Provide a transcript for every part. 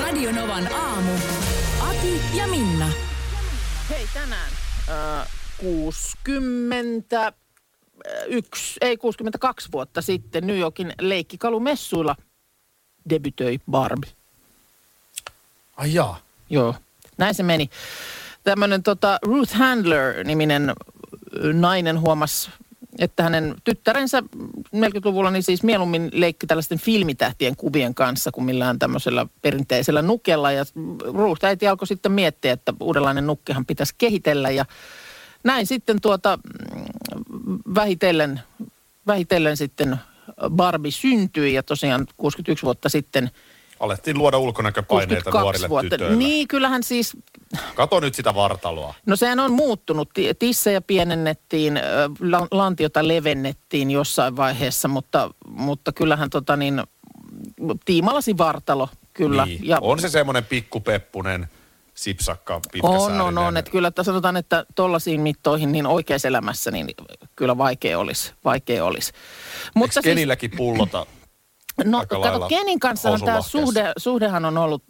Radio Novan aamu. Ati ja Minna. Hei, tänään äh, 61, ei 62 vuotta sitten New Yorkin leikkikalumessuilla debytöi Barbie. Ai jaa. Joo, näin se meni. Tämmöinen tota, Ruth Handler-niminen nainen huomasi, että hänen tyttärensä 40-luvulla niin siis mieluummin leikki tällaisten filmitähtien kuvien kanssa kuin millään tämmöisellä perinteisellä nukella. Ja Ruth äiti alkoi sitten miettiä, että uudenlainen nukkehan pitäisi kehitellä ja näin sitten tuota mm, vähitellen, vähitellen sitten Barbie syntyi ja tosiaan 61 vuotta sitten – Alettiin luoda ulkonäköpaineita 62 nuorille vuotta. tytöille. Niin, kyllähän siis, Kato nyt sitä vartaloa. no sehän on muuttunut. Ti- Tissejä pienennettiin, lantiota levennettiin jossain vaiheessa, mutta, mutta kyllähän tota niin, tiimalasi vartalo, kyllä. Niin. On se semmoinen pikkupeppunen, sipsakka, pitkä on, on, on. Että kyllä että sanotaan, että tuollaisiin mittoihin niin oikeassa elämässä niin kyllä vaikea olisi. Vaikea olisi. Mutta siis, Kenilläkin pullota No kato, Kenin kanssa tämä suhde, suhdehan on ollut,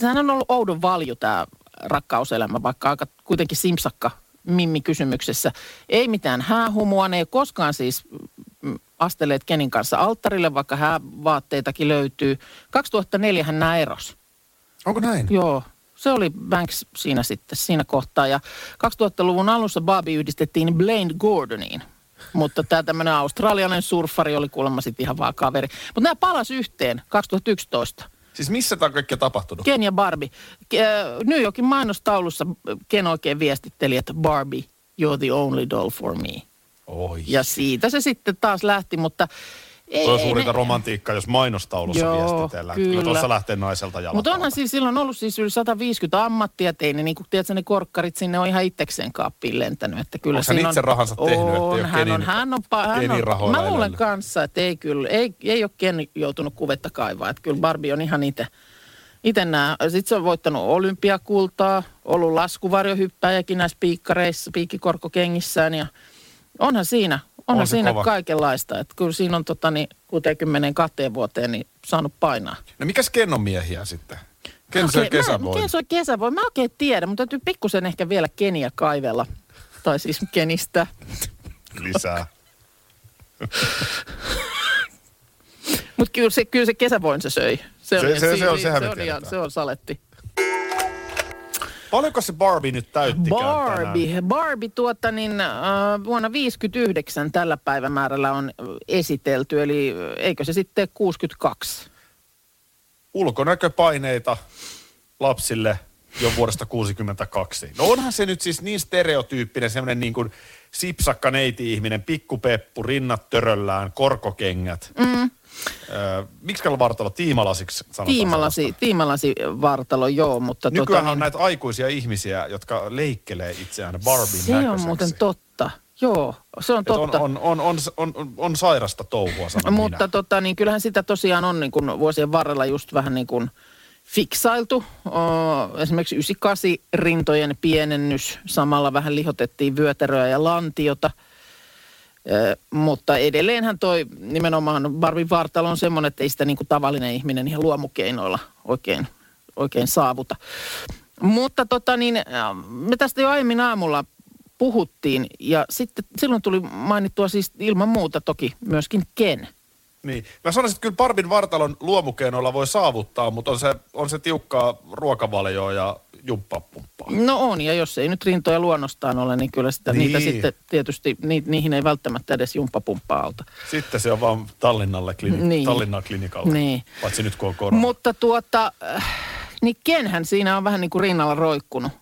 sehän on ollut oudon valju tämä rakkauselämä, vaikka aika kuitenkin simpsakka Mimmi kysymyksessä. Ei mitään häähumua, ne ei koskaan siis mm, asteleet Kenin kanssa alttarille, vaikka häävaatteitakin löytyy. 2004 hän nämä eros. Onko näin? Joo, se oli Banks siinä sitten, siinä kohtaa. Ja 2000-luvun alussa Barbie yhdistettiin Blaine Gordoniin. Mutta tämä tämmöinen australialainen surffari oli kuulemma sitten ihan vaan kaveri. Mutta nämä palas yhteen 2011. Siis missä tämä on kaikkea tapahtunut? Ken ja Barbie. Ke- äh, New Yorkin mainostaulussa Ken oikein viestitteli, että Barbie, you're the only doll for me. Oi. Ja siitä se sitten taas lähti, mutta ei, Tuo on suurinta ne- romantiikkaa, jos mainostaulussa Joo, viestitellään. Kyllä. kyllä. tuossa lähtee naiselta jalat Mutta onhan siis silloin ollut siis yli 150 ammattia, ei ne, niin kuin, tiedätkö, ne korkkarit sinne on ihan itsekseen kaappiin lentänyt. Että kyllä Onko hän itse on, rahansa tehnyt, on, hän on, Kenin- hän on, hän on, Mä luulen kanssa, että ei kyllä, ei, ei ole Ken joutunut kuvetta kaivaa. Että kyllä Barbie on ihan itse. Itse nämä, sitten se on voittanut olympiakultaa, ollut laskuvarjohyppäjäkin näissä piikkareissa, piikkikorkokengissään ja onhan siinä, onhan On se siinä kova. kaikenlaista. Että kyllä siinä on tota, niin, 62 vuoteen niin saanut painaa. No mikäs Ken on miehiä sitten? Ken oikein- kesävoin. Mä, Ken soi kesävoin. Mä oikein tiedän, mutta täytyy pikkusen ehkä vielä Keniä kaivella. Tai siis Kenistä. Lisää. Mutta kyllä se, kyllä se kesävoin se söi. Se, Se- se- se on- si- sehän se me on, ihan, tiedetään. se on saletti. Paljonko se Barbie nyt täyttikään tänään? Barbie. Barbie tuota niin, äh, vuonna 59 tällä päivämäärällä on esitelty, eli äh, eikö se sitten 62? ulkonäköpaineita lapsille jo vuodesta 62. No onhan se nyt siis niin stereotyyppinen, semmoinen niin kuin sipsakka neiti-ihminen, pikkupeppu, rinnat töröllään, korkokengät. Mm. Öö, miksi vartalo tiimalasiksi sanotaan Tiimalasi, sellaista? tiimalasi vartalo, joo, mutta... Nykyään tota, on näitä aikuisia ihmisiä, jotka leikkelee itseään Barbin Se on muuten totta. Joo, se on On, totta. on, on, on, on, on, on sairasta touhua, sanon Mutta minä. tota, niin kyllähän sitä tosiaan on niin kuin vuosien varrella just vähän niin kuin fiksailtu. O, esimerkiksi 98 rintojen pienennys, samalla vähän lihotettiin vyötäröä ja lantiota. Mutta edelleenhän toi nimenomaan Barbin vartalo on semmoinen, että ei sitä niin kuin tavallinen ihminen ihan luomukeinoilla oikein, oikein saavuta. Mutta tota niin, me tästä jo aiemmin aamulla puhuttiin ja sitten silloin tuli mainittua siis ilman muuta toki myöskin Ken. Niin. Mä sanoisin, että kyllä Barbin vartalon luomukeinoilla voi saavuttaa, mutta on se, on se tiukkaa ruokavalioa ja jumppapumppaa. No on, ja jos ei nyt rintoja luonnostaan ole, niin kyllä sitä, Niin. niitä sitten tietysti, ni, niihin ei välttämättä edes jumppapumppaa auta. Sitten se on vaan Tallinnalle klini- Niin. Tallinnan klinikalle. Niin. Paitsi nyt kun on korona. Mutta tuota, äh, niin Kenhän siinä on vähän niin kuin rinnalla roikkunut,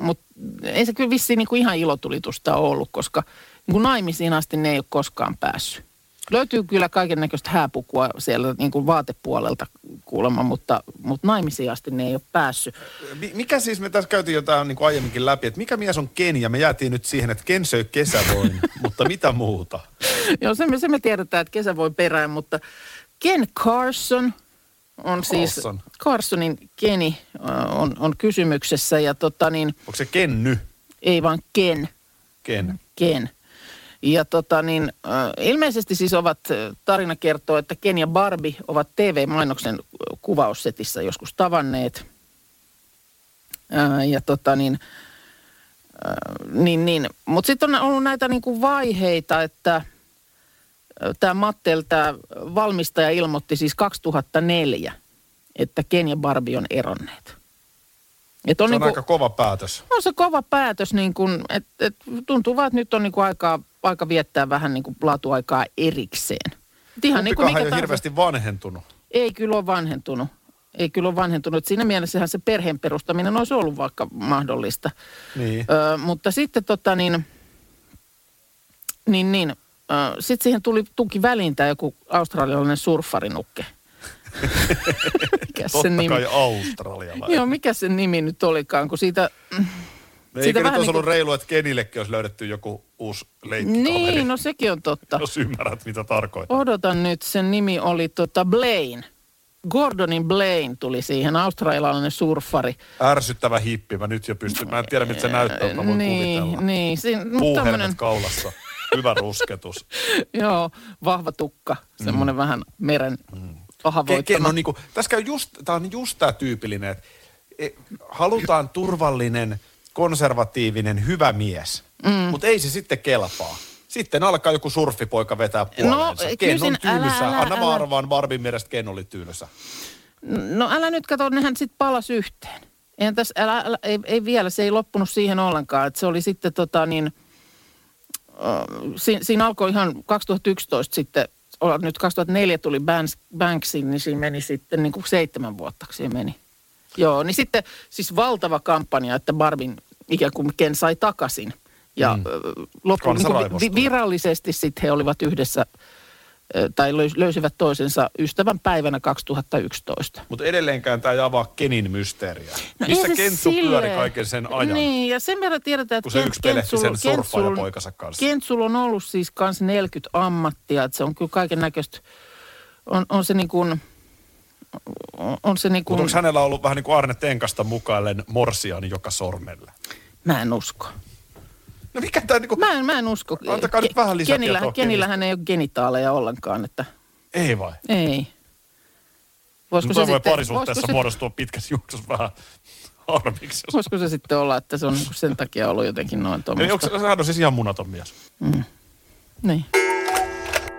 mutta ei se kyllä vissiin niin kuin ihan ilotulitusta ollut, koska niin kuin naimisiin asti ne ei ole koskaan päässyt. Löytyy kyllä kaiken näköistä hääpukua siellä niin kuin vaatepuolelta kuulemma, mutta, mutta naimisiin asti ne ei ole päässyt. Mi- Mikä siis, me tässä käytiin jotain niin kuin aiemminkin läpi, että mikä mies on Ken ja me jäätiin nyt siihen, että Ken söi kesävoin, mutta mitä muuta? Joo, se me, se me tiedetään, että kesä voi perään, mutta Ken Carson on siis, Carson. Carsonin Keni äh, on, on kysymyksessä ja tota niin, Onko se Kenny? ei vaan Ken, Ken. Ken. Ja tota niin, ilmeisesti siis ovat, tarina kertoo, että Ken ja Barbie ovat TV-mainoksen kuvaussetissä joskus tavanneet. Ja tota niin, niin, niin. Mutta sitten on ollut näitä niinku vaiheita, että tämä Mattel, tämä valmistaja ilmoitti siis 2004, että Ken ja Barbie on eronneet. Et Se on niinku- aika kova päätös. on se kova päätös, niin kuin, että et tuntuu vaan, että nyt on niin kuin aikaa, aika viettää vähän niin kuin laatuaikaa erikseen. Et ihan niin kuin mikä ei ole hirveästi vanhentunut. Ei kyllä ole vanhentunut. Ei kyllä ole vanhentunut. Et Siinä mielessähän se perheen perustaminen olisi ollut vaikka mahdollista. Niin. Ö, mutta sitten tota niin, niin, niin sitten siihen tuli tuki väliin tämä joku australialainen surffarinukke. mikä Totta sen nimi? kai australialainen. Joo, mikä sen nimi nyt olikaan, kun siitä... No Eikö nyt olisi niin ollut kuin- reilu, että Kenillekin olisi löydetty joku uusi leikkikaveri, Niin, no sekin on totta. jos ymmärrät, mitä tarkoittaa. Odotan nyt, sen nimi oli tota Blaine. Gordonin Blaine tuli siihen, australialainen surffari. Ärsyttävä hippi, mä nyt jo pystyn. Mä en tiedä, miltä se näyttää, mutta voin niin, kuvitella. niin. Mutta Puuhelmet tämmönen, kaulassa. Hyvä rusketus. joo, vahva tukka, semmoinen mm. vähän meren Ke- Ken ahavoittama. on niinku, tässä käy just, tää on just tää tyypillinen, että e, halutaan turvallinen, konservatiivinen, hyvä mies, mm. mutta ei se sitten kelpaa. Sitten alkaa joku surfipoika vetää puoleensa. No, Ken on tylsä. älä, älä, Anna mä arvaan, Barbin mielestä Ken oli tylsä. No älä nyt kato, nehän sitten palas yhteen. Eihän tässä, älä, älä, ei, ei, vielä, se ei loppunut siihen ollenkaan. Että se oli sitten tota niin, äh, siinä, siinä alkoi ihan 2011 sitten, nyt 2004 tuli Banks, Banksiin, niin siinä meni sitten niin kuin seitsemän vuotta, siinä meni. Joo, niin sitten siis valtava kampanja, että Barbin ikään kuin Ken sai takaisin. Ja mm. loppu, niin kuin virallisesti sitten he olivat yhdessä, tai löys- löysivät toisensa ystävän päivänä 2011. Mutta edelleenkään tämä ei avaa Kenin mysteeriä. No Missä Kentsu pyöri silleen- kaiken sen ajan? Niin, ja sen verran tiedetään, että Kent- pelehti sen Kentsul- kanssa. Kentsul on ollut siis kans 40 ammattia, että se on kyllä kaiken näköistä, on, on se niin kuin, on, on se niin Mutta kuin, onko hänellä ollut vähän niin kuin Arne Tenkasta mukaillen morsian joka sormella? mä en usko. No mikä tämä niin kuin... Mä en, mä en usko. Antakaa nyt vähän lisätietoa Kenillähän, Kenillähän ei ole genitaaleja ollenkaan, että Ei vai? ei. Voisiko Mutta voi sitten- parisuhteessa se- muodostua pitkässä juoksussa vähän harmiksi. Voisiko se sitten olla, että se on niinku sen takia ollut jotenkin noin tuommoista? onko se, on siis ihan munaton mies. Niin.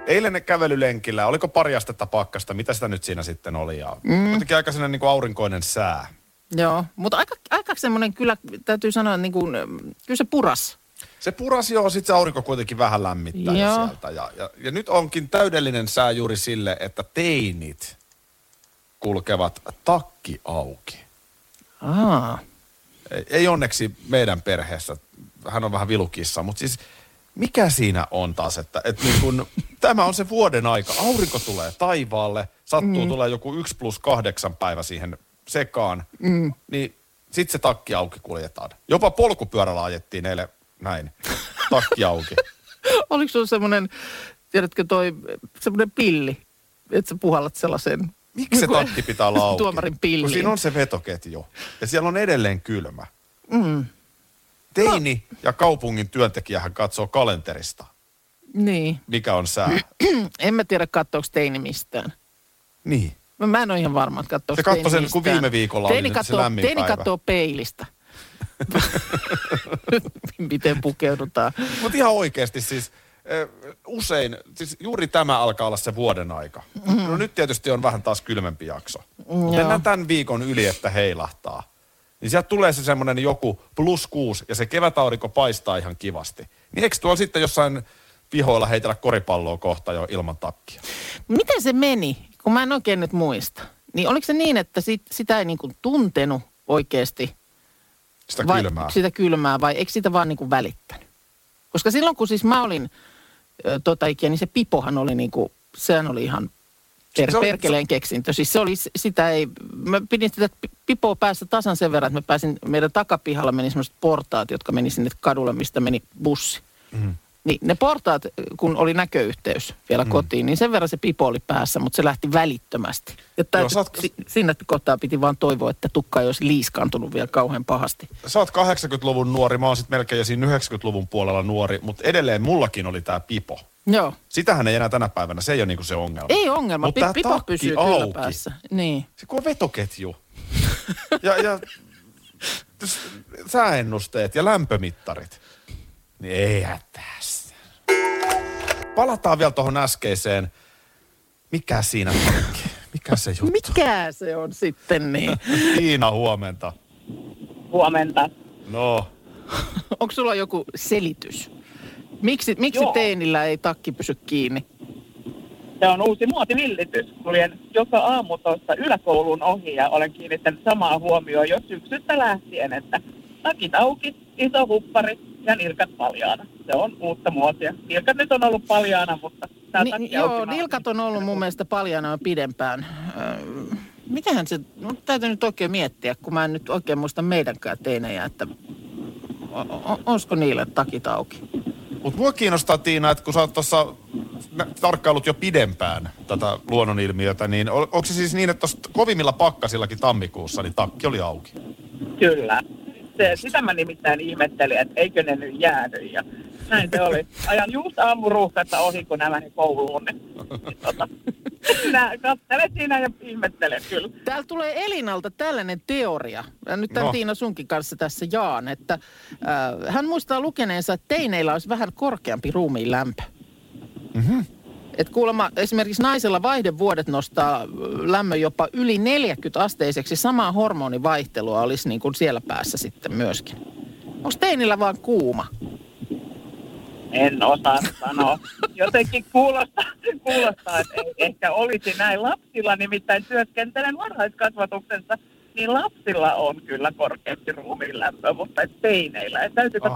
Eilen ne kävelylenkillä, oliko pari astetta pakkasta, mitä sitä nyt siinä sitten oli? Ja mm. Jotenkin aika sellainen niin kuin aurinkoinen sää. Joo, mutta aika, aika semmoinen kyllä, täytyy sanoa, niin kuin, mm, kyllä se puras. Se purasi jo, sitten se aurinko kuitenkin vähän lämmittää jo Joo. sieltä. Ja, ja, ja nyt onkin täydellinen sää juuri sille, että teinit kulkevat takki auki. Aa. Ei, ei onneksi meidän perheessä, hän on vähän vilukissa, mutta siis mikä siinä on taas, että, että niin kun, tämä on se vuoden aika, aurinko tulee taivaalle, sattuu mm. tulee joku 1 plus 8 päivä siihen sekaan, mm. niin sitten se takki auki kuljetaan. Jopa polkupyörällä ajettiin eilen näin, takki auki. Oliko sulla semmoinen, tiedätkö toi, semmoinen pilli, että sä puhallat sellaisen Miksi se takki pitää olla auki? Tuomarin pilliin. Kun siinä on se vetoketju ja siellä on edelleen kylmä. Mm. Teini ja kaupungin työntekijähän katsoo kalenterista, Niin. mikä on sää. En mä tiedä, katsoako teini mistään. niin. Mä, mä en ole ihan varma, että katsoako Se katsoi sen, kun viime viikolla oli teini se katsoo, lämmin Teini katsoo peilistä. Miten pukeudutaan. Mutta ihan oikeasti siis usein, siis juuri tämä alkaa olla se vuoden aika. Mm. No nyt tietysti on vähän taas kylmempi jakso. Mutta mennään tämän viikon yli, että heilahtaa. Niin sieltä tulee se semmoinen joku plus kuusi ja se kevätaurinko paistaa ihan kivasti. Niin eikö tuolla sitten jossain pihoilla heitellä koripalloa kohta jo ilman takkia? Miten se meni, kun mä en oikein nyt muista? Niin oliko se niin, että sit, sitä ei niin tuntenut oikeasti? Sitä vai, kylmää. Sitä kylmää vai eikö sitä vaan niin kuin välittänyt? Koska silloin kun siis mä olin ö, tota ikiä, niin se pipohan oli niin kuin, sehän oli ihan per, Se oli- perkeleen keksintö. Siis se oli, sitä ei, mä pidin sitä pi- pipoa päässä tasan sen verran, että mä pääsin, meidän takapihalla meni semmoiset portaat, jotka meni sinne kadulle, mistä meni bussi. Mm. Niin ne portaat, kun oli näköyhteys vielä mm. kotiin, niin sen verran se pipo oli päässä, mutta se lähti välittömästi. Että Joo, sä oot- si, siinä kohtaa piti vaan toivoa, että tukka ei olisi liiskaantunut vielä kauhean pahasti. Sä oot 80-luvun nuori, mä oon sitten melkein jo siinä 90-luvun puolella nuori, mutta edelleen mullakin oli tää pipo. Joo. Sitähän ei enää tänä päivänä, se ei ole niinku se ongelma. Ei ongelma, Mut tää pipo pysyy auki. kyllä päässä. Niin. Se kun on vetoketju. ja, ja sääennusteet ja lämpömittarit. Niin eihän tässä. Palataan vielä tuohon äskeiseen. Mikä siinä? Mikä se juttu? Mikä se on sitten niin? Tiina, huomenta. Huomenta. No, Onko sulla joku selitys? Miksi, miksi Joo. teinillä ei takki pysy kiinni? Se on uusi muotivillitys. Kuljen joka aamu tuossa yläkoulun ohi ja olen kiinnittänyt samaa huomioon jo syksystä lähtien, että takit auki, iso huppari ja nilkat paljaana. Se on uutta muotia. Nilkat nyt on ollut paljaana, mutta tämä Ni, joo, nilkat on ollut mun mielestä paljana jo pidempään. Öö, mitähän se, no, täytyy nyt oikein miettiä, kun mä en nyt oikein muista meidänkään teinejä, että o, o, olisiko niille takit auki? mutta mua kiinnostaa Tiina, että kun sä oot tuossa tarkkailut jo pidempään tätä luonnonilmiötä, niin on- onko se siis niin, että tuossa kovimmilla pakkasillakin tammikuussa, niin takki oli auki? Kyllä. Se, sitä mä nimittäin ihmettelin, että eikö ne nyt jäädy. Ja näin se oli. Ajan just aamuruuhkasta ohi, kun nämä meni kouluun. Niin, tota, minä katselen siinä ja ihmettelen kyllä. Täällä tulee Elinalta tällainen teoria. Ja nyt tämän No. Tiina sunkin kanssa tässä jaan, että äh, hän muistaa lukeneensa, että teineillä olisi vähän korkeampi ruumiin lämpö. Mhm. Et kuulemma esimerkiksi naisella vaihdevuodet nostaa lämmön jopa yli 40 asteiseksi. Samaa hormonivaihtelua olisi niin kuin siellä päässä sitten myöskin. Onko teinillä vaan kuuma? En osaa sanoa. Jotenkin kuulostaa, kuulostaa, että ei ehkä olisi näin lapsilla, nimittäin työskentelen varhaiskasvatuksessa, niin lapsilla on kyllä korkeampi ruumiin lämpö, mutta teineillä. Täytyypä.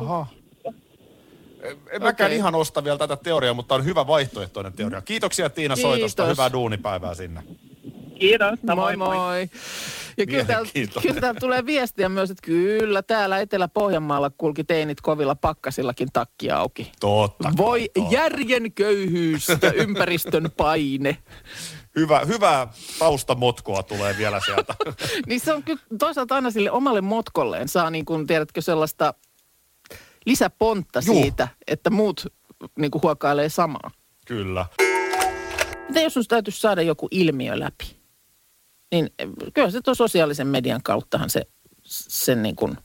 En- En mäkään ihan osta vielä tätä teoriaa, mutta on hyvä vaihtoehtoinen teoria. Kiitoksia Tiina soitosta. Kiitos. Hyvää duunipäivää sinne. Kiitos. Moi moi. Ja kyllä täällä, kyllä täällä tulee viestiä myös, että kyllä täällä Etelä-Pohjanmaalla kulki teinit kovilla pakkasillakin takki auki. Totta. Voi totta. järjen köyhyys ja ympäristön paine. Hyvä, hyvää taustamotkoa tulee vielä sieltä. Niin se on kyllä toisaalta aina sille omalle motkolleen saa niin kuin, tiedätkö, sellaista lisäpontta Juu. siitä, että muut niin kuin huokailee samaa. Kyllä. Mitä jos sun täytyisi saada joku ilmiö läpi? Niin kyllä se tuon sosiaalisen median kauttahan se sen niin kuin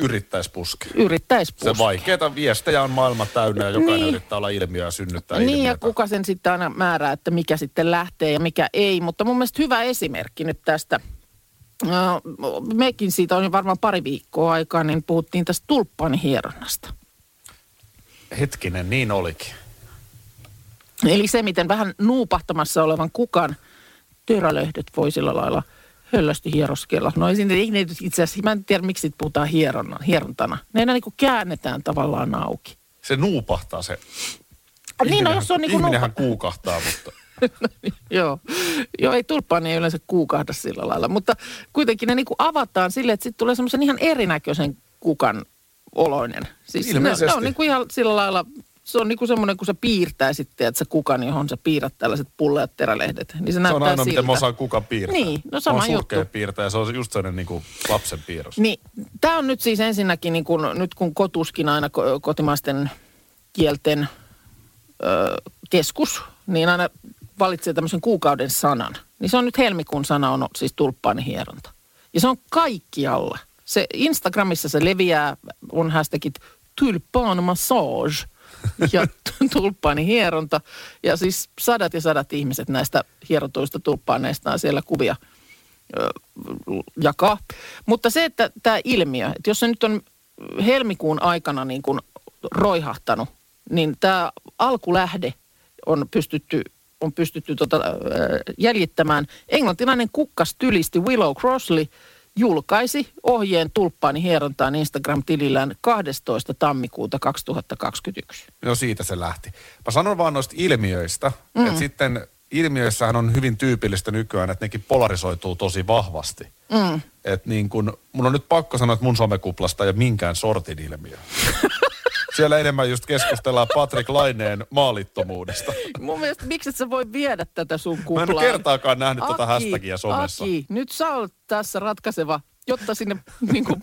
Yrittäisi puskea. yrittäisi Se puskea. vaikeita viestejä on maailma täynnä ja jokainen Niin. yrittää olla ilmiö ja synnyttää Niin, ja ilmiötä. kuka sen sitten aina määrää, että mikä sitten lähtee ja mikä ei. Mutta mun mielestä hyvä esimerkki nyt tästä. Mekin siitä on jo varmaan pari viikkoa aikaa, niin puhuttiin tästä tulppaanihieronnasta. Hetkinen, niin olikin. Eli se, miten vähän nuupahtamassa olevan kukan törälöhdet voi sillä lailla höllästi hieroskella. No ei siinä itse asiassa, mä en tiedä miksi siitä puhutaan hieronna, hierontana. Ne aina niin kuin käännetään tavallaan auki. Se nuupahtaa se. Niin, no jos on niin kuin Ihminenhän kuukahtaa, mutta Joo. Joo, ei tulppaani ei yleensä kuukahda sillä lailla, mutta kuitenkin ne niin kuin avataan sille, että sitten tulee semmoisen ihan erinäköisen kukan oloinen. Siis ne, Ilmeisesti. ne on niin kuin ihan sillä lailla, se on niin kuin semmoinen, kun sä piirtää sitten, että se kukan, johon sä piirrät tällaiset pulleat terälehdet, niin se, se on ainoa, siltä. miten mä osaan kuka piirtää. Niin, no sama surkea juttu. piirtäjä, se on just sellainen niin kuin lapsen piirros. Niin, tämä on nyt siis ensinnäkin, niin kun, nyt kun kotuskin aina ko- kotimaisten kielten ö, keskus, niin aina valitsee tämmöisen kuukauden sanan. Niin se on nyt helmikuun sana on siis tulppaanihieronta. Ja se on kaikkialla. Se Instagramissa se leviää, on hashtagit tulppaan massage ja tulppaanihieronta. Ja siis sadat ja sadat ihmiset näistä hierotuista tulppaaneista on siellä kuvia jakaa. Mutta se, että tämä ilmiö, että jos se nyt on helmikuun aikana niin kuin roihahtanut, niin tämä alkulähde on pystytty, on pystytty tota, ö, jäljittämään. Englantilainen kukkastylisti Willow Crossley julkaisi ohjeen tulppaani hierontaan Instagram-tilillään 12. tammikuuta 2021. No siitä se lähti. Mä sanon vaan noista ilmiöistä, mm. että sitten ilmiöissähän on hyvin tyypillistä nykyään, että nekin polarisoituu tosi vahvasti. Mm. Että niin kun, mun on nyt pakko sanoa, että mun somekuplasta ei ole minkään sortin ilmiö. Siellä enemmän just keskustellaan Patrick Laineen maalittomuudesta. Mun mielestä, miksi et sä voi viedä tätä sun kuplaa? Mä en kertaakaan nähnyt Aki, tota hashtagia somessa. Aki, nyt sä oot tässä ratkaiseva, jotta sinne niin kuin,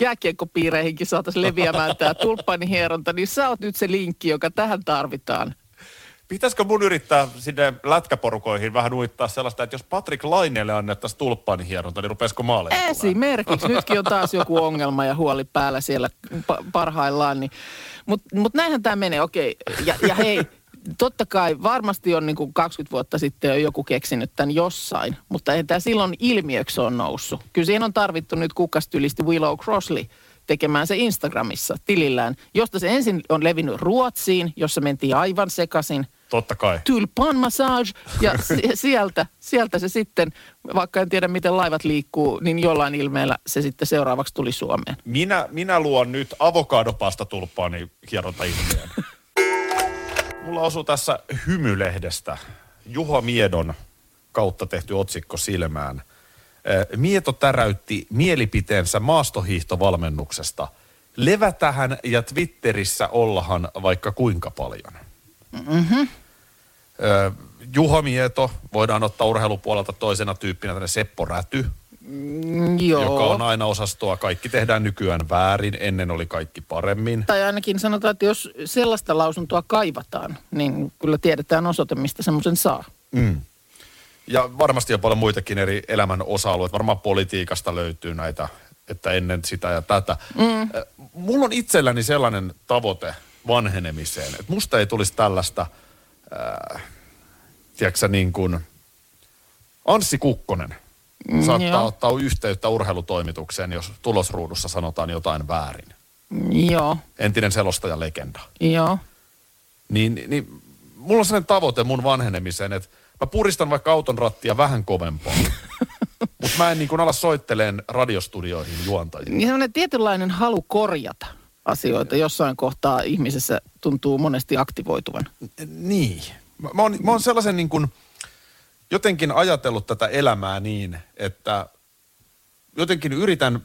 jääkiekkopiireihinkin saataisiin leviämään tämä tulppanihieronta, niin sä oot nyt se linkki, joka tähän tarvitaan. Pitäisikö mun yrittää sinne lätkäporukoihin vähän uittaa sellaista, että jos Patrick Laineelle annettaisiin tulppaan hieronta, niin rupeisiko maaleja Esimerkiksi. Nytkin on taas joku ongelma ja huoli päällä siellä parhaillaan. Niin. Mutta mut näinhän tämä menee, okei. Ja, ja hei, totta kai varmasti on niin kuin 20 vuotta sitten jo joku keksinyt tämän jossain, mutta ei tämä silloin ilmiöksi on noussut. Kyllä siihen on tarvittu nyt kukastylisti Willow Crossley tekemään se Instagramissa tilillään, josta se ensin on levinnyt Ruotsiin, jossa mentiin aivan sekaisin – Totta kai. Tulpan massage. Ja sieltä, sieltä se sitten, vaikka en tiedä miten laivat liikkuu, niin jollain ilmeellä se sitten seuraavaksi tuli Suomeen. Minä, minä luon nyt avokadopasta tulppaani hieronta ilmiön. Mulla osuu tässä hymylehdestä Juha Miedon kautta tehty otsikko silmään. Mieto täräytti mielipiteensä maastohiihtovalmennuksesta. Levätähän ja Twitterissä ollahan vaikka kuinka paljon. Mm-hmm. Juha Mieto, voidaan ottaa urheilupuolelta toisena tyyppinä tänne Seppo Räty, mm, Joo. joka on aina osastoa. Kaikki tehdään nykyään väärin, ennen oli kaikki paremmin. Tai ainakin sanotaan, että jos sellaista lausuntoa kaivataan, niin kyllä tiedetään osoite, mistä semmoisen saa. Mm. Ja varmasti on paljon muitakin eri elämän osa-alueita. Varmaan politiikasta löytyy näitä, että ennen sitä ja tätä. Mm. Mulla on itselläni sellainen tavoite vanhenemiseen, että musta ei tulisi tällaista – äh, tiedätkö niin kuin Anssi Kukkonen mm, saattaa joo. ottaa yhteyttä urheilutoimitukseen, jos tulosruudussa sanotaan jotain väärin. Joo. Entinen selostaja legenda. Joo. Niin, niin mulla on sellainen tavoite mun vanhenemiseen, että mä puristan vaikka auton rattia vähän kovempaa. Mutta mä en niin kuin ala soitteleen radiostudioihin juontajia. Niin sellainen tietynlainen halu korjata asioita jossain kohtaa ihmisessä tuntuu monesti aktivoituvan. Niin. Mä oon, mä oon sellaisen niin kuin, jotenkin ajatellut tätä elämää niin, että jotenkin yritän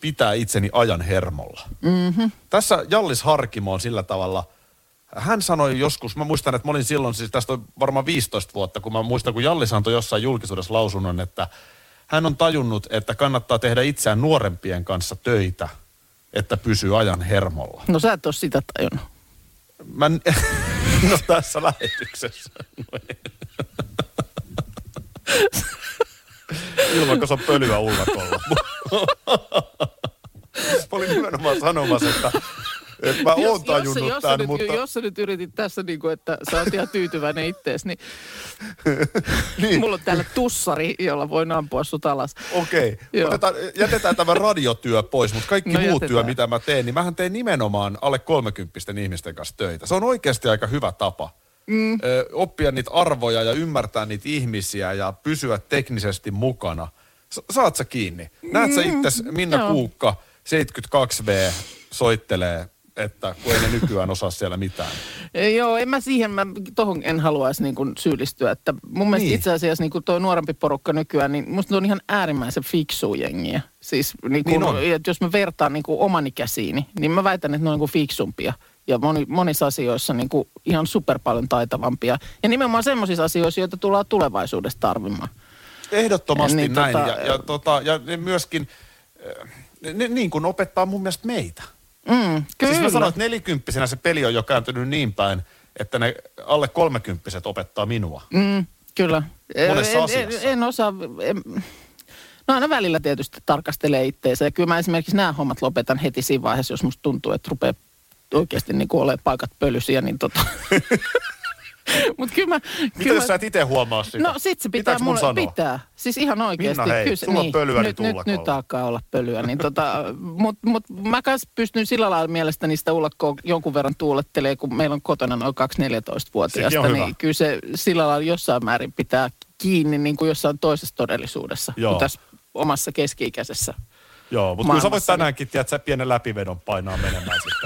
pitää itseni ajan hermolla. Mm-hmm. Tässä Jallis Harkimo on sillä tavalla, hän sanoi joskus, mä muistan, että mä olin silloin, siis tästä on varmaan 15 vuotta, kun mä muistan, kun Jallis antoi jossain julkisuudessa lausunnon, että hän on tajunnut, että kannattaa tehdä itseään nuorempien kanssa töitä – että pysyy ajan hermolla. No sä et ole sitä tajunnut. Mä, no tässä lähetyksessä. Ilman, kun se on pölyä ullakolla. Mä olin nimenomaan sanomassa, että et mä oon tajunnut jos, jos, tämän, nyt, mutta... Jos sä nyt yritit tässä, niin kuin, että sä oot ihan tyytyväinen ittees, niin, niin mulla on täällä tussari, jolla voin ampua sut alas. Okei, okay. jätetään tämä radiotyö pois, mutta kaikki no, muut jätetään. työ, mitä mä teen, niin mähän teen nimenomaan alle 30 ihmisten kanssa töitä. Se on oikeasti aika hyvä tapa. Mm. Ö, oppia niitä arvoja ja ymmärtää niitä ihmisiä ja pysyä teknisesti mukana. Sa- saat sä kiinni? Näet sä mm. itse Minna Joo. Kuukka 72V soittelee että kun ei ne nykyään osaa siellä mitään. Joo, en mä siihen, mä tohon en haluaisi niin kuin syyllistyä. Että mun mielestä niin. itse asiassa niin kuin tuo nuorempi porukka nykyään, niin musta on ihan äärimmäisen fiksu jengiä. Siis niin kuin, niin että jos mä vertaan niin kuin omani käsiini, niin mä väitän, että ne on niin kuin fiksumpia. Ja moni, monissa asioissa niin kuin ihan super paljon taitavampia. Ja nimenomaan semmoisissa asioissa, joita tullaan tulevaisuudessa tarvimaan. Ehdottomasti niin, näin. Tota, ja, ja, tota, ja ne myöskin, äh, ne, niin kuin opettaa mun mielestä meitä. Mm, kyllä. Siis mä sanoin, että nelikymppisenä se peli on jo kääntynyt niin päin, että ne alle kolmekymppiset opettaa minua. Mm, kyllä. Monessa en, asiassa. En, en osaa... En, no aina välillä tietysti tarkastelee itteensä. Ja kyllä mä esimerkiksi nämä hommat lopetan heti siinä vaiheessa, jos musta tuntuu, että rupeaa oikeasti niin olemaan paikat pölysiä, niin tota... Mut kyllä mä, Mitä kyllä jos sä et itse huomaa sitä? No sit se pitää mulle, sanoa? pitää. Siis ihan oikeasti. Minna hei, kyllä, sulla niin, on pölyä nyt, nyt, nyt alkaa olla pölyä. Niin tota, mut, mut mä kans pystyn sillä lailla mielestäni sitä ullakkoa jonkun verran tuulettelee, kun meillä on kotona noin 2-14-vuotiaasta. Niin kyllä se sillä lailla jossain määrin pitää kiinni niin kuin jossain toisessa todellisuudessa. Joo. Kun tässä omassa keski-ikäisessä Joo, mutta kyllä sä voit Maailmassa, niin- tänäänkin, tiedät, sä pienen läpivedon painaa menemään sitten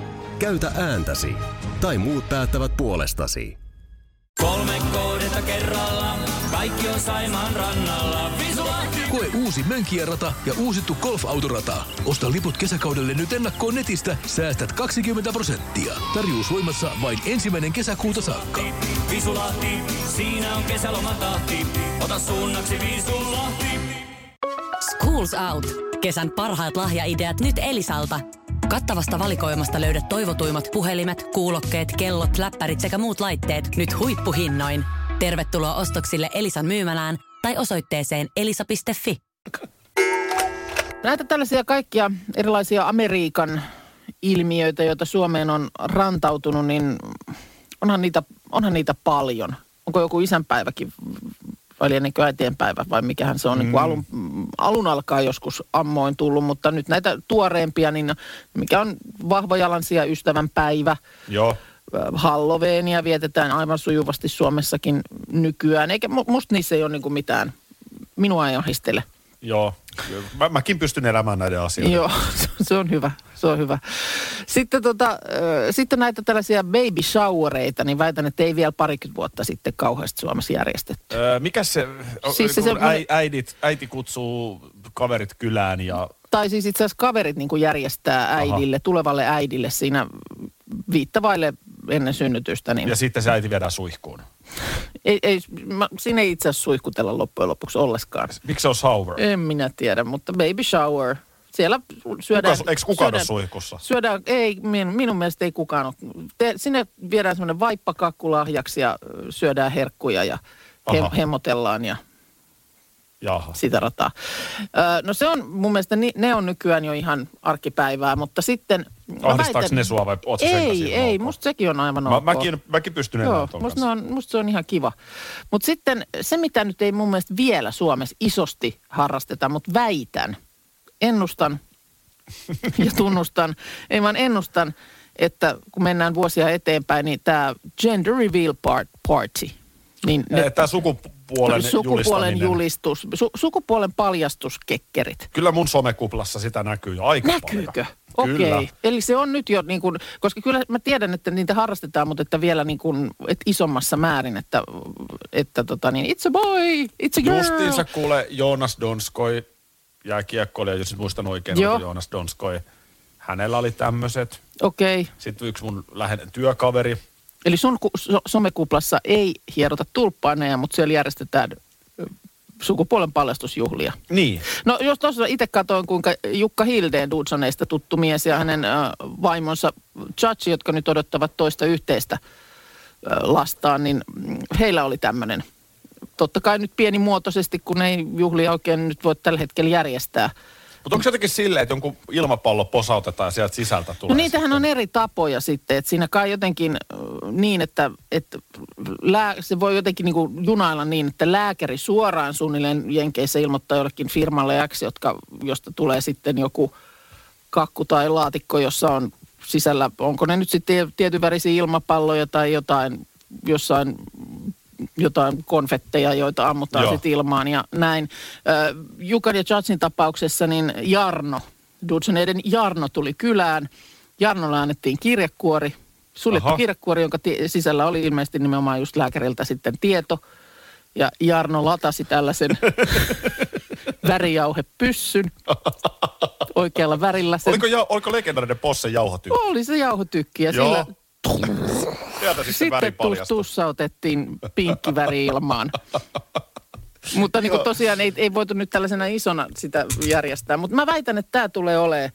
Käytä ääntäsi. Tai muut päättävät puolestasi. Kolme kohdetta kerralla, kaikki on Saimaan rannalla. Visulahti! Koe uusi Mönkijärata ja uusittu golfautorata. Osta liput kesäkaudelle nyt ennakkoon netistä, säästät 20 prosenttia. Tarjous voimassa vain ensimmäinen kesäkuuta saakka. Visulahti, siinä on kesälomatahti. Ota suunnaksi Visulahti. Schools Out. Kesän parhaat lahjaideat nyt Elisalta. Kattavasta valikoimasta löydät toivotuimmat puhelimet, kuulokkeet, kellot, läppärit sekä muut laitteet nyt huippuhinnoin. Tervetuloa ostoksille Elisan myymälään tai osoitteeseen elisa.fi. Näitä tällaisia kaikkia erilaisia Amerikan ilmiöitä, joita Suomeen on rantautunut, niin onhan niitä, onhan niitä paljon. Onko joku isänpäiväkin vai lienenkö äitienpäivä vai mikähän se on mm. niin kuin alun, alun alkaa joskus ammoin tullut, mutta nyt näitä tuoreempia, niin mikä on vahva jalansia ystävän päivä, Joo. Halloweenia vietetään aivan sujuvasti Suomessakin nykyään, eikä mu- musta niissä ei ole niin kuin mitään, minua ei ahistele. Joo. Mä, mäkin pystyn elämään näiden asioiden. Joo, se on hyvä, se on hyvä. Sitten, tota, äh, sitten näitä tällaisia baby showereita, niin väitän, että ei vielä parikymmentä vuotta sitten kauheasti Suomessa järjestetty. Öö, mikä se, Siis se se, äi, äidit, äiti kutsuu kaverit kylään ja Tai siis itse asiassa kaverit niin kuin järjestää äidille, Aha. tulevalle äidille siinä viittavaille ennen synnytystä. Niin ja sitten se äiti viedään suihkuun. ei, ei, mä, siinä ei itse asiassa suihkutella loppujen lopuksi ollenkaan. Miksi se on shower? En minä tiedä, mutta baby shower. Siellä syödään... Kuka, eikö kukaan ole syödään, suihkussa? Syödään, ei, min, minun mielestä ei kukaan ole. Te, sinne viedään semmoinen vaippakakku lahjaksi ja syödään herkkuja ja he, hemotellaan ja Jaha. sitä rataa. Ö, no se on mun mielestä, ne on nykyään jo ihan arkipäivää, mutta sitten... Ahdistaako väitän- ne sua vai oot sä sen kanssa Ei, ei, ok? musta sekin on aivan Mä, ok. mäkin, mäkin pystyn Joo, musta, on, musta se on ihan kiva. Mutta sitten se, mitä nyt ei mun mielestä vielä Suomessa isosti harrasteta, mutta väitän, ennustan ja tunnustan, ei vaan ennustan, että kun mennään vuosia eteenpäin, niin tämä gender reveal part, party, niin ne, Tämä sukupuolen, sukupuolen julistus, su, sukupuolen paljastuskekkerit. Kyllä mun somekuplassa sitä näkyy jo aika Näkyykö? paljon. Okei. Eli se on nyt jo niin kuin, koska kyllä mä tiedän, että niitä harrastetaan, mutta että vielä niin kuin, että isommassa määrin, että, että tota niin, it's a boy, it's a girl. Justiinsa kuule Joonas Donskoi, jääkiekkoilija, jos muistan oikein, Joo. oli Joonas Donskoi. Hänellä oli tämmöiset. Okei. Sitten yksi mun läheinen työkaveri. Eli sun ku, so, somekuplassa ei hierota tulppaaneja, mutta siellä järjestetään sukupuolen paljastusjuhlia. Niin. No jos tuossa itse katsoin, kuinka Jukka Hildeen Dudsoneista tuttu mies ja hänen äh, vaimonsa Chachi, jotka nyt odottavat toista yhteistä äh, lastaan, niin mm, heillä oli tämmöinen. Totta kai nyt pienimuotoisesti, kun ei juhlia oikein nyt voi tällä hetkellä järjestää. Mutta onko se jotenkin silleen, että jonkun ilmapallo posautetaan ja sieltä sisältä tulee? No niitähän sitten? on eri tapoja sitten, että siinä kai jotenkin niin, että, että lää, se voi jotenkin niin junailla niin, että lääkäri suoraan suunnilleen Jenkeissä ilmoittaa jollekin firmalle X, jotka, josta tulee sitten joku kakku tai laatikko, jossa on sisällä, onko ne nyt sitten tietyn värisiä ilmapalloja tai jotain, jossain jotain konfetteja, joita ammutaan sitten ilmaan ja näin. Jukan ja Judsin tapauksessa niin Jarno, Dudsoneiden Jarno tuli kylään. Jarnolle annettiin kirjekuori, suljettu Aha. kirjekuori, jonka ti- sisällä oli ilmeisesti nimenomaan just lääkäriltä sitten tieto. Ja Jarno latasi tällaisen värijauhepyssyn oikealla värillä. Sen. Oliko, ja, oliko legendaarinen Possen jauhotyyppi? Oli se jauhotykki ja Joo. sillä Sieltä sitten sitten tus, tussautettiin pinkki väri ilmaan. Mutta niin kuin tosiaan ei, ei voitu nyt tällaisena isona sitä järjestää. Mutta mä väitän, että tämä tulee olemaan,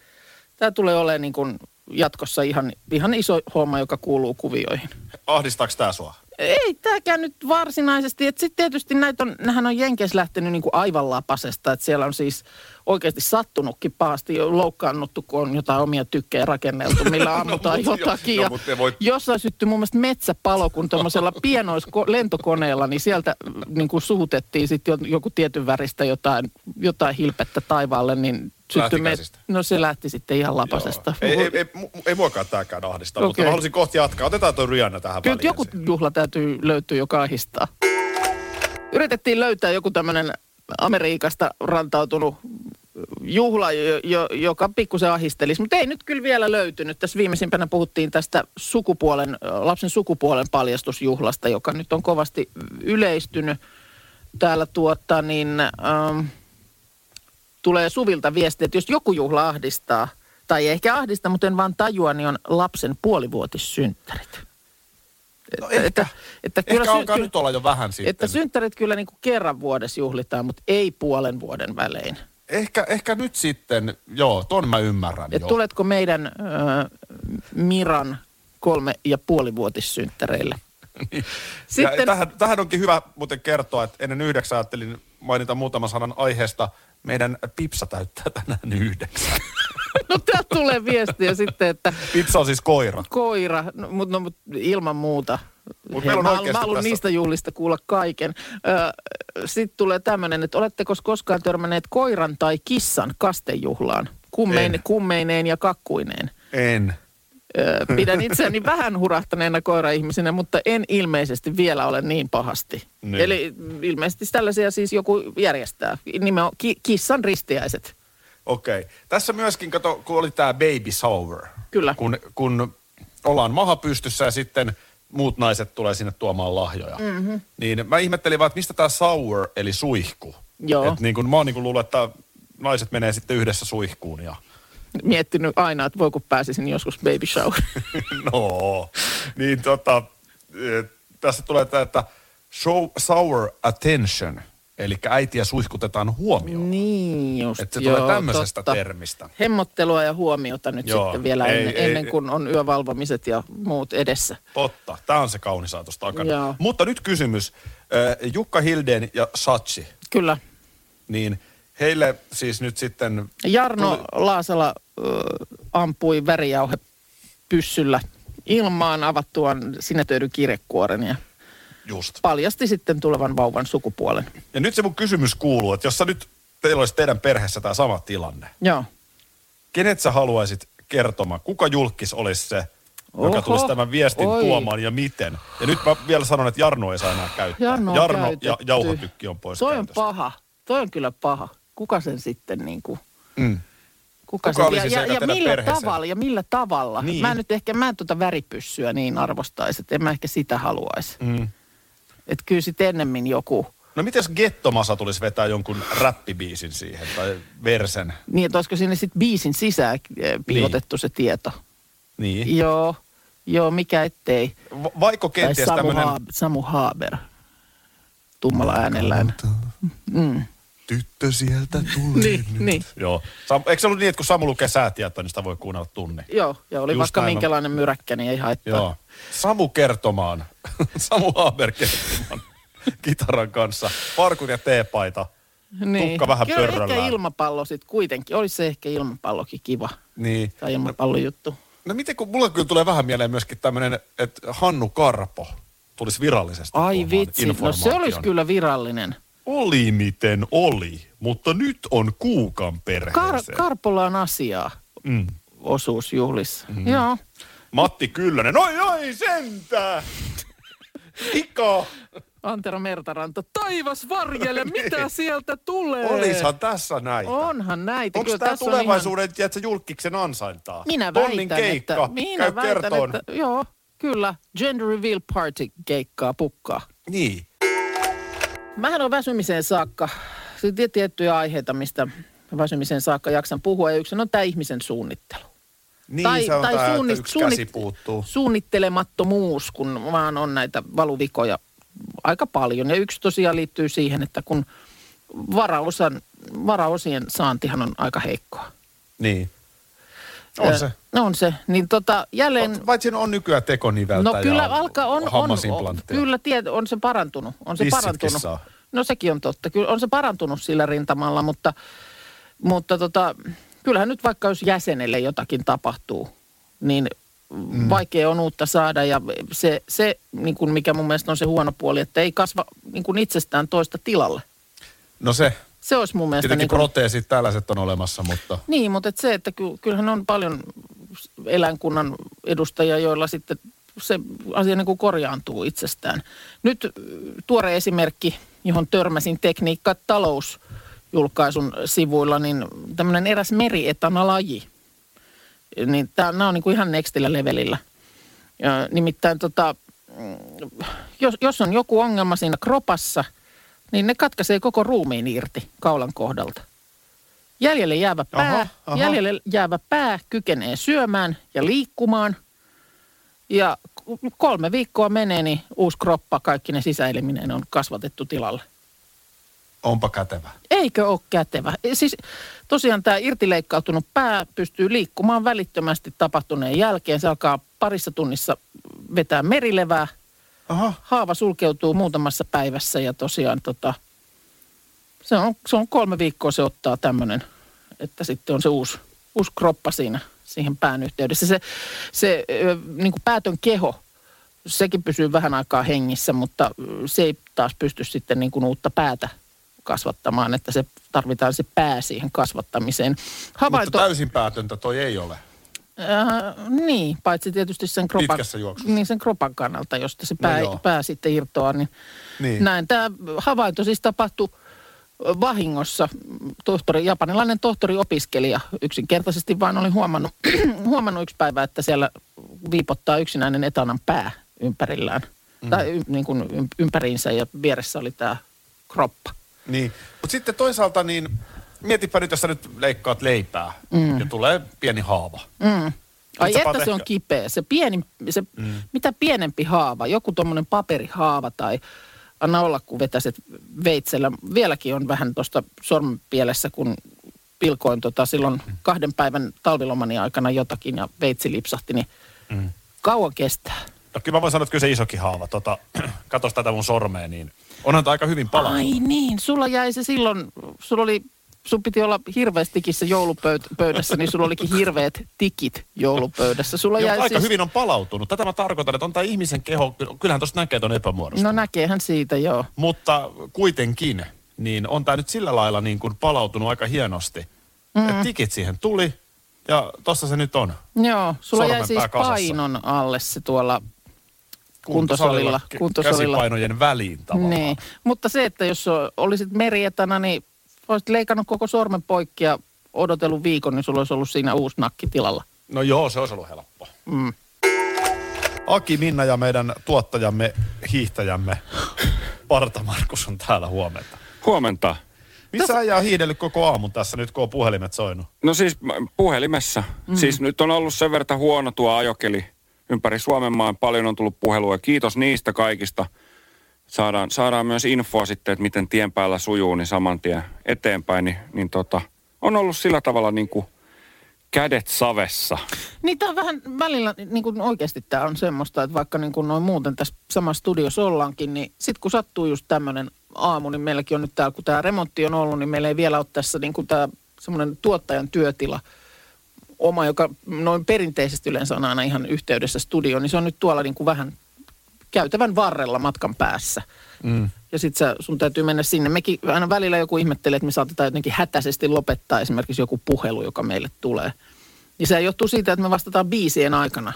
tää tulee olemaan niin kuin jatkossa ihan, ihan iso homma, joka kuuluu kuvioihin. Ahdistaako tää sua? Ei tämäkään nyt varsinaisesti. Sitten tietysti näitä on, nämähän on Jenkeissä lähtenyt niin kuin aivan lapasesta. Että siellä on siis oikeasti sattunutkin pahasti, loukkaannuttu, kun on jotain omia tykkejä rakenneltu, millä ammutaan mut jo- jotakin. no, ja voit- Jossain syttyi mun mielestä metsäpalo, kun tuommoisella pienoislentokoneella, niin sieltä niin kuin suutettiin sitten joku tietyn väristä jotain, jotain hilpettä taivaalle, niin syttyi käsistä? No se lähti sitten ihan lapasesta. Ei, ei, ei, mu- ei muakaan tääkään ahdista, okay. mutta mä haluaisin kohti jatkaa. Otetaan tuo Rihanna tähän Kyllä väliin. joku juhla täytyy löytyä, joka ahistaa. Yritettiin löytää joku tämmöinen Amerikasta rantautunut juhla, jo, jo, joka pikkusen ahistelisi, mutta ei nyt kyllä vielä löytynyt. Tässä viimeisimpänä puhuttiin tästä sukupuolen, lapsen sukupuolen paljastusjuhlasta, joka nyt on kovasti yleistynyt. Täällä tuota, niin, ähm, tulee Suvilta viesti, että jos joku juhla ahdistaa, tai ei ehkä ahdista, mutta en vaan tajua, niin on lapsen puolivuotissynttärit. No ehkä, että, että ehkä sy- alkaa kyllä- nyt olla jo vähän sitten. että synttärit kyllä niin kuin kerran vuodessa juhlitaan, mutta ei puolen vuoden välein. Ehkä, ehkä nyt sitten, joo, ton mä ymmärrän Et jo. tuletko meidän äh, Miran kolme ja puolivuotissynttäreille? Ja Sitten, tähän, tähän onkin hyvä muuten kertoa, että ennen yhdeksän ajattelin mainita muutaman sanan aiheesta. Meidän Pipsa täyttää tänään yhdeksän. no täältä tulee viestiä sitten, että Pipsa on siis koira. koira, no, mutta no, mut ilman muuta. Mut on mä, mä haluan tässä- niistä juhlista kuulla kaiken. Sitten tulee tämmöinen, että oletteko koskaan törmänneet koiran tai kissan kastejuhlaan? Kummein, En. kummeineen ja kakkuineen. En. Ö, Pidän itseäni vähän hurahtaneena koira-ihmisenä, mutta en ilmeisesti vielä ole niin pahasti. Niin. Eli ilmeisesti tällaisia siis joku järjestää. Nimenomaan ki- kissan ristiäiset. Okei. Okay. Tässä myöskin, kato, kun oli tämä baby shower. Kyllä. Kun, kun ollaan maha pystyssä ja sitten muut naiset tulee sinne tuomaan lahjoja. Mm-hmm. Niin mä ihmettelin vaan, että mistä tämä sour, eli suihku. Joo. Et niin kun, mä oon niin kun luullut, että naiset menee sitten yhdessä suihkuun ja Miettinyt aina, että voi kun pääsisin joskus baby shower. no. Niin tota, eh, tässä tulee tämä, että show sour attention. Eli äitiä suihkutetaan huomioon. niin just, Että se joo, tulee tämmöisestä totta. termistä. Hemmottelua ja huomiota nyt Joo, sitten vielä ei- ennen, ei- ennen kuin on yövalvomiset ja muut edessä. Totta, tämä on se kaunis ajatus takana. Joo. Mutta nyt kysymys. Äh, Jukka Hildeen ja Sachi, Kyllä. niin heille siis nyt sitten... Jarno tuli- Laasala ö, ampui värijauhe pyssyllä ilmaan avattuaan sinetöidyn kirjekuoren ja Just. paljasti sitten tulevan vauvan sukupuolen. Ja nyt se mun kysymys kuuluu, että jos sä nyt, teillä olisi teidän perheessä tämä sama tilanne, Joo. kenet sä haluaisit kertomaan? Kuka julkis olisi se, joka Oho, tulisi tämän viestin oi. tuomaan ja miten? Ja nyt mä vielä sanon, että Jarno ei saa enää käyttää. Jarno on Jarno ja jauhotykki on pois Toi on paha. Toi on kyllä paha. Kuka sen sitten niin kuin... Mm. Kuka, Kuka olisi ja, se, ja, joka ja millä perheeseen- tavalla, ja millä tavalla. Niin. Mä nyt ehkä, mä en tuota väripyssyä niin arvostaisi, että en mä ehkä sitä haluaisi. Mm. Että kyllä sitten ennemmin joku, No miten jos Gettomasa tulisi vetää jonkun räppibiisin siihen tai versen? niin että olisiko sinne sitten biisin sisään eh, piilotettu se tieto. Niin. Joo, joo, mikä ettei. Va- Vaiko kenties Samu, tämmöinen Haab, Samu Haaber, tummalla äänellään. Mm. Tyttö sieltä tulee Niin, niin. Joo. Sam, eikö se ollut niin, että kun Samu lukee säätietoa, niin sitä voi kuunnella tunni? Joo, ja oli Just vaikka näin. minkälainen myräkkä, niin ei haittaa. Joo. Samu kertomaan. Samu Haber kertomaan kitaran kanssa. Parkut ja teepaita. Tukka vähän Kyllä pörröllään. ehkä ilmapallo sitten kuitenkin. Olisi se ehkä ilmapallokin kiva. Niin. Tai ilmapallojuttu. No miten kun mulle kyllä tulee vähän mieleen myöskin tämmöinen, että Hannu Karpo tulisi virallisesti Ai vitsi, no se olisi kyllä virallinen. Oli miten oli, mutta nyt on Kuukan perheeseen. Kar- Karpolla on asiaa mm. osuusjuhlissa. Mm. Joo. Matti Kyllönen, oi oi sentää! Ika! Antero Mertaranta, taivas varjele, mitä sieltä tulee? Olishan tässä näitä. Onhan näitä. Onko tämä on tulevaisuuden, tiedätkö, julkiksen ansaintaa? Minä Tonnin väitän, keikka. että, minä Käy väitän, kertoon. että, joo, kyllä, gender reveal party keikkaa pukkaa. Niin. Mähän on väsymiseen saakka, on tiettyjä aiheita, mistä väsymiseen saakka jaksan puhua, ja yksi on tämä ihmisen suunnittelu. Niin se on tää, suunni- että yksi käsi suunnit- puuttuu. Suunnittelemattomuus, kun vaan on näitä valuvikoja aika paljon. Ja yksi tosiaan liittyy siihen, että kun varaosan, varaosien saantihan on aika heikkoa. Niin. On se. On se. Niin tota, jälleen... Paitsi siinä on nykyään tekoniveltä No kyllä ja alkaa, on, on, on, kyllä tiet, on se parantunut. On se parantunut. saa. No sekin on totta. Kyllä on se parantunut sillä rintamalla, mutta Mutta tota, kyllähän nyt vaikka jos jäsenelle jotakin tapahtuu, niin mm. vaikea on uutta saada. Ja se, se niin kuin mikä mun mielestä on se huono puoli, että ei kasva niin kuin itsestään toista tilalle. No se, Se olisi mun mielestä... tietenkin niin kuin, proteesit tällaiset on olemassa, mutta niin, mutta et se, että ky- kyllähän on paljon eläinkunnan edustajia, joilla sitten se asia niin kuin korjaantuu itsestään. Nyt tuore esimerkki, johon törmäsin tekniikka talous julkaisun sivuilla, niin tämmöinen eräs merietanalaji. Niin tää, nämä on niin kuin ihan nextillä levelillä. Ja nimittäin tota, mm, jos, jos on joku ongelma siinä kropassa, niin ne katkaisee koko ruumiin irti kaulan kohdalta. Jäljelle jäävä pää, Aha, aha. jäljelle jäävä pää kykenee syömään ja liikkumaan. Ja kolme viikkoa menee, niin uusi kroppa, kaikki ne sisäelimineen on kasvatettu tilalle. onpa kätevä. Eikö ole kätevä? E, Siis tosiaan tämä irtileikkautunut pää pystyy liikkumaan välittömästi tapahtuneen jälkeen. Se alkaa parissa tunnissa vetää merilevää. Aha. Haava sulkeutuu muutamassa päivässä ja tosiaan tota, se, on, se on kolme viikkoa se ottaa tämmöinen, että sitten on se uusi, uusi kroppa siinä siihen pään yhteydessä. Se, se niin kuin päätön keho, sekin pysyy vähän aikaa hengissä, mutta se ei taas pysty sitten niin kuin uutta päätä kasvattamaan, että se tarvitaan se pää siihen kasvattamiseen. Mutta täysin päätöntä toi ei ole. Äh, niin, paitsi tietysti sen kropan, niin sen kropan kannalta, josta se No pää, joo. pää sitten irtoaa. Niin, Niin. Näin. Tämä havainto siis tapahtui vahingossa. Tohtori, japanilainen tohtori-opiskelija yksinkertaisesti vaan oli huomannut, huomannut yksi päivä, että siellä viipottaa yksinäinen etanan pää ympärillään. Mm. Tai y, niin kuin ym- ympäriinsä ja vieressä oli tämä kroppa. Niin. Mutta sitten toisaalta niin, mietipä nyt, jos sä nyt leikkaat leipää mm. ja tulee pieni haava. Mm. Ai että se on kipeä. Se pieni, se, mm. mitä pienempi haava, joku tuommoinen paperihaava tai anna olla, kun vetäiset veitsellä. Vieläkin on vähän tuosta sormenpielessä, kun pilkoin tota silloin kahden päivän talvilomani aikana jotakin ja veitsi lipsahti, niin mm. kauan kestää. No kyllä mä voin sanoa, että kyllä se isokin haava. Tota, katos tätä mun sormea, niin onhan tämä aika hyvin palaa. Ai niin, sulla jäi se silloin, sulla oli, sun piti olla hirveässä tikissä joulupöydässä, niin sulla olikin hirveät tikit joulupöydässä. Sulla Joo, jäi aika siis, hyvin on palautunut. Tätä mä tarkoitan, että on tämä ihmisen keho, kyllähän tuosta näkee ton epämuodosta. No näkeehän siitä, joo. Mutta kuitenkin, niin on tämä nyt sillä lailla niin kuin palautunut aika hienosti. Mm. Et tikit siihen tuli ja tossa se nyt on. Joo, sulla jäi siis kasassa. painon alle se tuolla kuntosalilla. kuntosalilla. Käsipainojen väliin tavallaan. Niin, mutta se, että jos olisit merietana, niin olisit leikannut koko sormen poikki ja odotellut viikon, niin sulla olisi ollut siinä uusi nakki tilalla. No joo, se olisi ollut helppo. Mm. Aki, Minna ja meidän tuottajamme, hiihtäjämme Parta Markus on täällä huomenta. Huomenta. Missä äijä on hiidellyt koko aamun tässä nyt, kun on puhelimet soinut? No siis puhelimessa. Mm. Siis nyt on ollut sen verran huono tuo ajokeli ympäri Suomen maan. Paljon on tullut puhelua. Kiitos niistä kaikista. Saadaan, saadaan myös infoa sitten, että miten tien päällä sujuu, niin saman tien eteenpäin. Niin, niin tota, on ollut sillä tavalla niin kuin kädet savessa. Niin tämä on vähän välillä, niin kuin oikeasti tämä on semmoista, että vaikka niin kuin noin muuten tässä samassa studiossa ollaankin, niin sitten kun sattuu just tämmöinen aamu, niin meilläkin on nyt täällä, kun tämä remontti on ollut, niin meillä ei vielä ole tässä niin kuin tämä semmoinen tuottajan työtila oma, joka noin perinteisesti yleensä on aina ihan yhteydessä studioon, niin se on nyt tuolla niin kuin vähän käytävän varrella matkan päässä. Mm. Ja sitten sun täytyy mennä sinne. Mekin aina välillä joku ihmettelee, että me saatetaan jotenkin hätäisesti lopettaa esimerkiksi joku puhelu, joka meille tulee. Niin se johtuu siitä, että me vastataan biisien aikana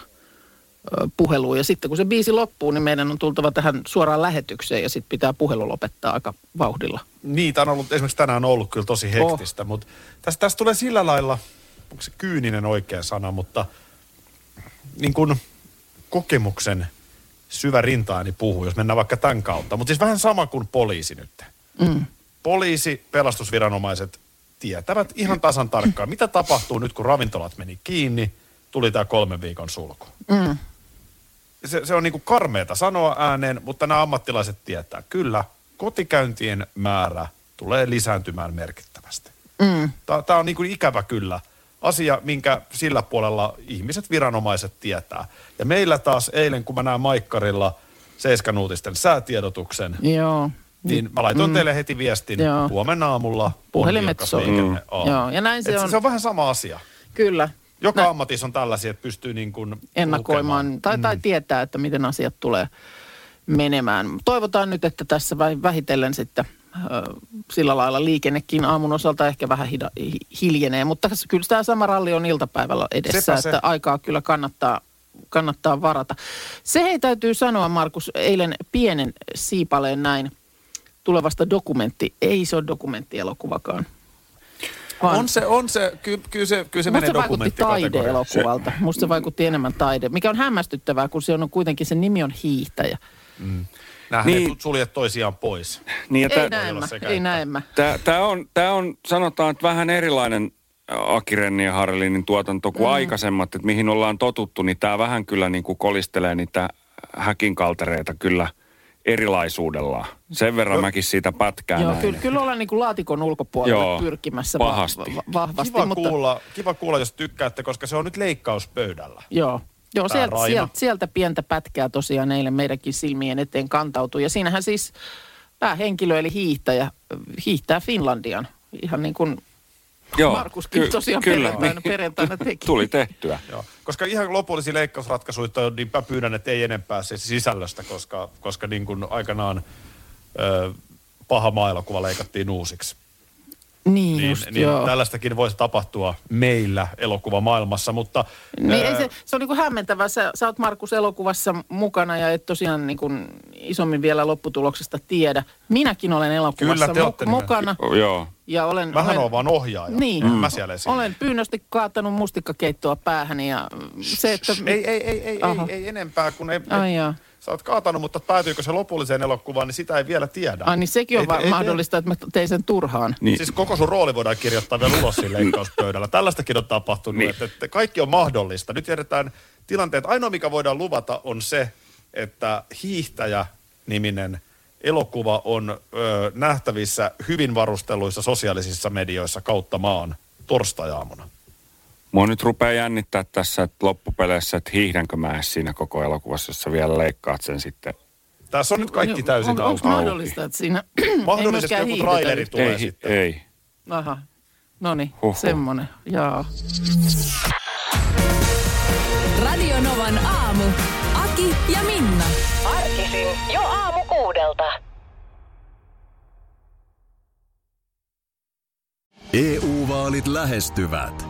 puheluun. Ja sitten kun se biisi loppuu, niin meidän on tultava tähän suoraan lähetykseen ja sitten pitää puhelu lopettaa aika vauhdilla. Niitä on ollut, esimerkiksi tänään on ollut kyllä tosi hektistä, oh. mutta tästä, tästä tulee sillä lailla, onko se kyyninen oikea sana, mutta niin kuin kokemuksen syvä rintaani puhuu, jos mennään vaikka tämän kautta. Mutta siis vähän sama kuin poliisi nyt. Mm. Poliisi, pelastusviranomaiset tietävät ihan tasan tarkkaan, mitä tapahtuu nyt, kun ravintolat meni kiinni, tuli tämä kolmen viikon sulku. Mm. Se, se on niin kuin karmeeta sanoa ääneen, mutta nämä ammattilaiset tietää. Kyllä, kotikäyntien määrä tulee lisääntymään merkittävästi. Mm. Tämä on niin kuin ikävä kyllä asia, minkä sillä puolella ihmiset, viranomaiset tietää. Ja meillä taas eilen, kun mä näen Maikkarilla Seiskan uutisten säätiedotuksen, Joo. Niin mä laitoin mm. teille heti viestin Joo. huomenna aamulla. Puhelimet soi. aamu. Joo, ja näin se Et on. se on vähän sama asia. Kyllä. Joka Nä- ammatissa on tällaisia, että pystyy niin kuin ennakoimaan lukemaan. tai, tai tietää, että miten asiat tulee menemään. Toivotaan nyt, että tässä väh- vähitellen sitten sillä lailla liikennekin aamun osalta ehkä vähän hida, hi- hiljenee, mutta kyllä tämä sama ralli on iltapäivällä edessä, Sepä se. että aikaa kyllä kannattaa, kannattaa varata. Se hei täytyy sanoa, Markus, eilen pienen siipaleen näin tulevasta dokumentti, ei se ole dokumenttielokuvakaan. Vaan- On se, on se, kyllä, kyllä se, kyllä se Musta menee se vaikutti taideelokuvalta. Musta se vaikutti enemmän taide, mikä on hämmästyttävää, kun se on kuitenkin, sen nimi on hiihtäjä. Nämähän Niin. ei sulje toisiaan pois. Niin, Ei näemmä, ei näemmä. Tämä on, tää on, sanotaan, että vähän erilainen Aki Renni ja Harlinin tuotanto kuin mm. aikaisemmat, että mihin ollaan totuttu, niin tämä vähän kyllä niin kuin kolistelee niitä häkin kaltereita kyllä erilaisuudellaan. Sen verran mäkin siitä pätkään Joo, näin. kyllä, kyllä ollaan niin kuin laatikon ulkopuolelle Joo, pyrkimässä pahasti. Va- va- vahvasti. Kiva, mutta, kuulla, kiva kuulla, jos tykkäätte, koska se on nyt leikkauspöydällä. Joo, joo sieltä, sieltä, sieltä pientä pätkää tosiaan eilen meidänkin silmien eteen kantautui. Ja siinähän siis päähenkilö eli hiihtäjä hiihtää Finlandian. Ihan niin kuin Joo, Markuskin ky- tosiaan kyllä, perjantaina, niin. perjantaina teki. Tuli tehtyä. Joo. Koska ihan lopullisia leikkausratkaisuja on, niin mä pyydän, että ei enempää se sisällöstä, koska, koska niin kuin aikanaan ö, paha maaelokuva leikattiin uusiksi. Niin, Niin, just, niin joo. tällaistakin voisi tapahtua meillä elokuvamaailmassa, mutta... Niin ö, ei se, se on niin kuin hämmentävää. Sä, sä oot Markus elokuvassa mukana ja et tosiaan niin kuin isommin vielä lopputuloksesta tiedä. Minäkin olen elokuvassa Kyllä mu- nimen- mukana. Joo. Ja olen, Mähän olen, olen vaan ohjaaja. Niin. Mä siellä esiin. olen pyynnösti kaatanut mustikkakeittoa päähäni ja se, että... Ei, ei, ei, ei, ei, ei enempää, kun ei, Ai jaa. Sä oot kaatanut, mutta päätyykö se lopulliseen elokuvaan, niin sitä ei vielä tiedä. Ai niin sekin on Ei- va- ei- ei- mahdollista, että mä tein sen turhaan. Niin. Siis koko sun rooli voidaan kirjoittaa vielä ulos siinä leikkauspöydällä. Tällaistakin on tapahtunut, Niin. että, että kaikki on mahdollista. Nyt tiedetään tilanteet. Ainoa, mikä voidaan luvata, on se, että Hiihtäjä-niminen elokuva on ö, nähtävissä hyvin varustelluissa sosiaalisissa medioissa kautta maan torstajaamuna. Mua nyt rupeaa jännittää tässä että loppupeleissä, että hiihdänkö mä edes siinä koko elokuvassa, jos sä vielä leikkaat sen sitten. Tässä on nyt kaikki täysin on, auki. Onko mahdollista, että siinä ei Mahdollisesti myöskään joku traileri tulee ei, sitten. ei. Aha. No niin, semmonen. Jaa. Radio Novan aamu. Aki ja Minna. Arkisin jo aamu kuudelta. EU-vaalit lähestyvät.